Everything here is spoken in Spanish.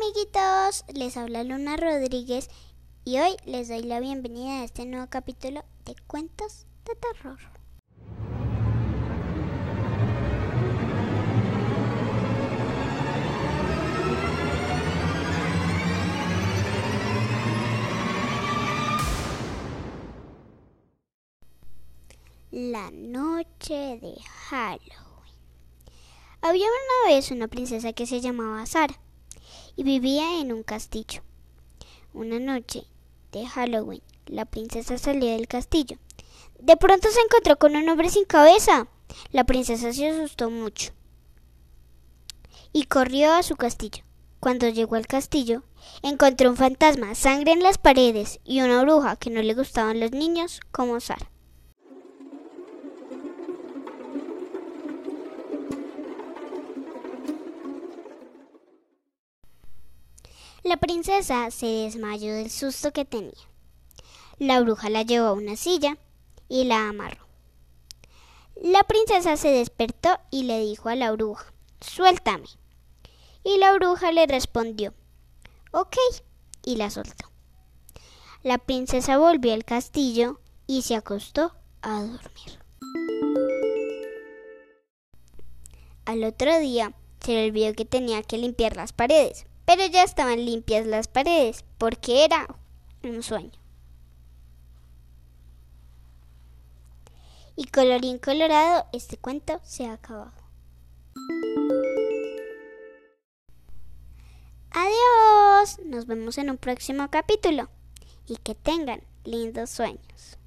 amiguitos, les habla Luna Rodríguez y hoy les doy la bienvenida a este nuevo capítulo de Cuentos de Terror. La noche de Halloween. Había una vez una princesa que se llamaba Sara y vivía en un castillo. Una noche de Halloween, la princesa salió del castillo. De pronto se encontró con un hombre sin cabeza. La princesa se asustó mucho y corrió a su castillo. Cuando llegó al castillo, encontró un fantasma, sangre en las paredes y una bruja que no le gustaban los niños como Sara. La princesa se desmayó del susto que tenía. La bruja la llevó a una silla y la amarró. La princesa se despertó y le dijo a la bruja, Suéltame. Y la bruja le respondió, Ok, y la soltó. La princesa volvió al castillo y se acostó a dormir. Al otro día se le olvidó que tenía que limpiar las paredes, pero ya estaban limpias las paredes porque era un sueño. Y colorín colorado, este cuento se ha acabado. Adiós, nos vemos en un próximo capítulo y que tengan lindos sueños.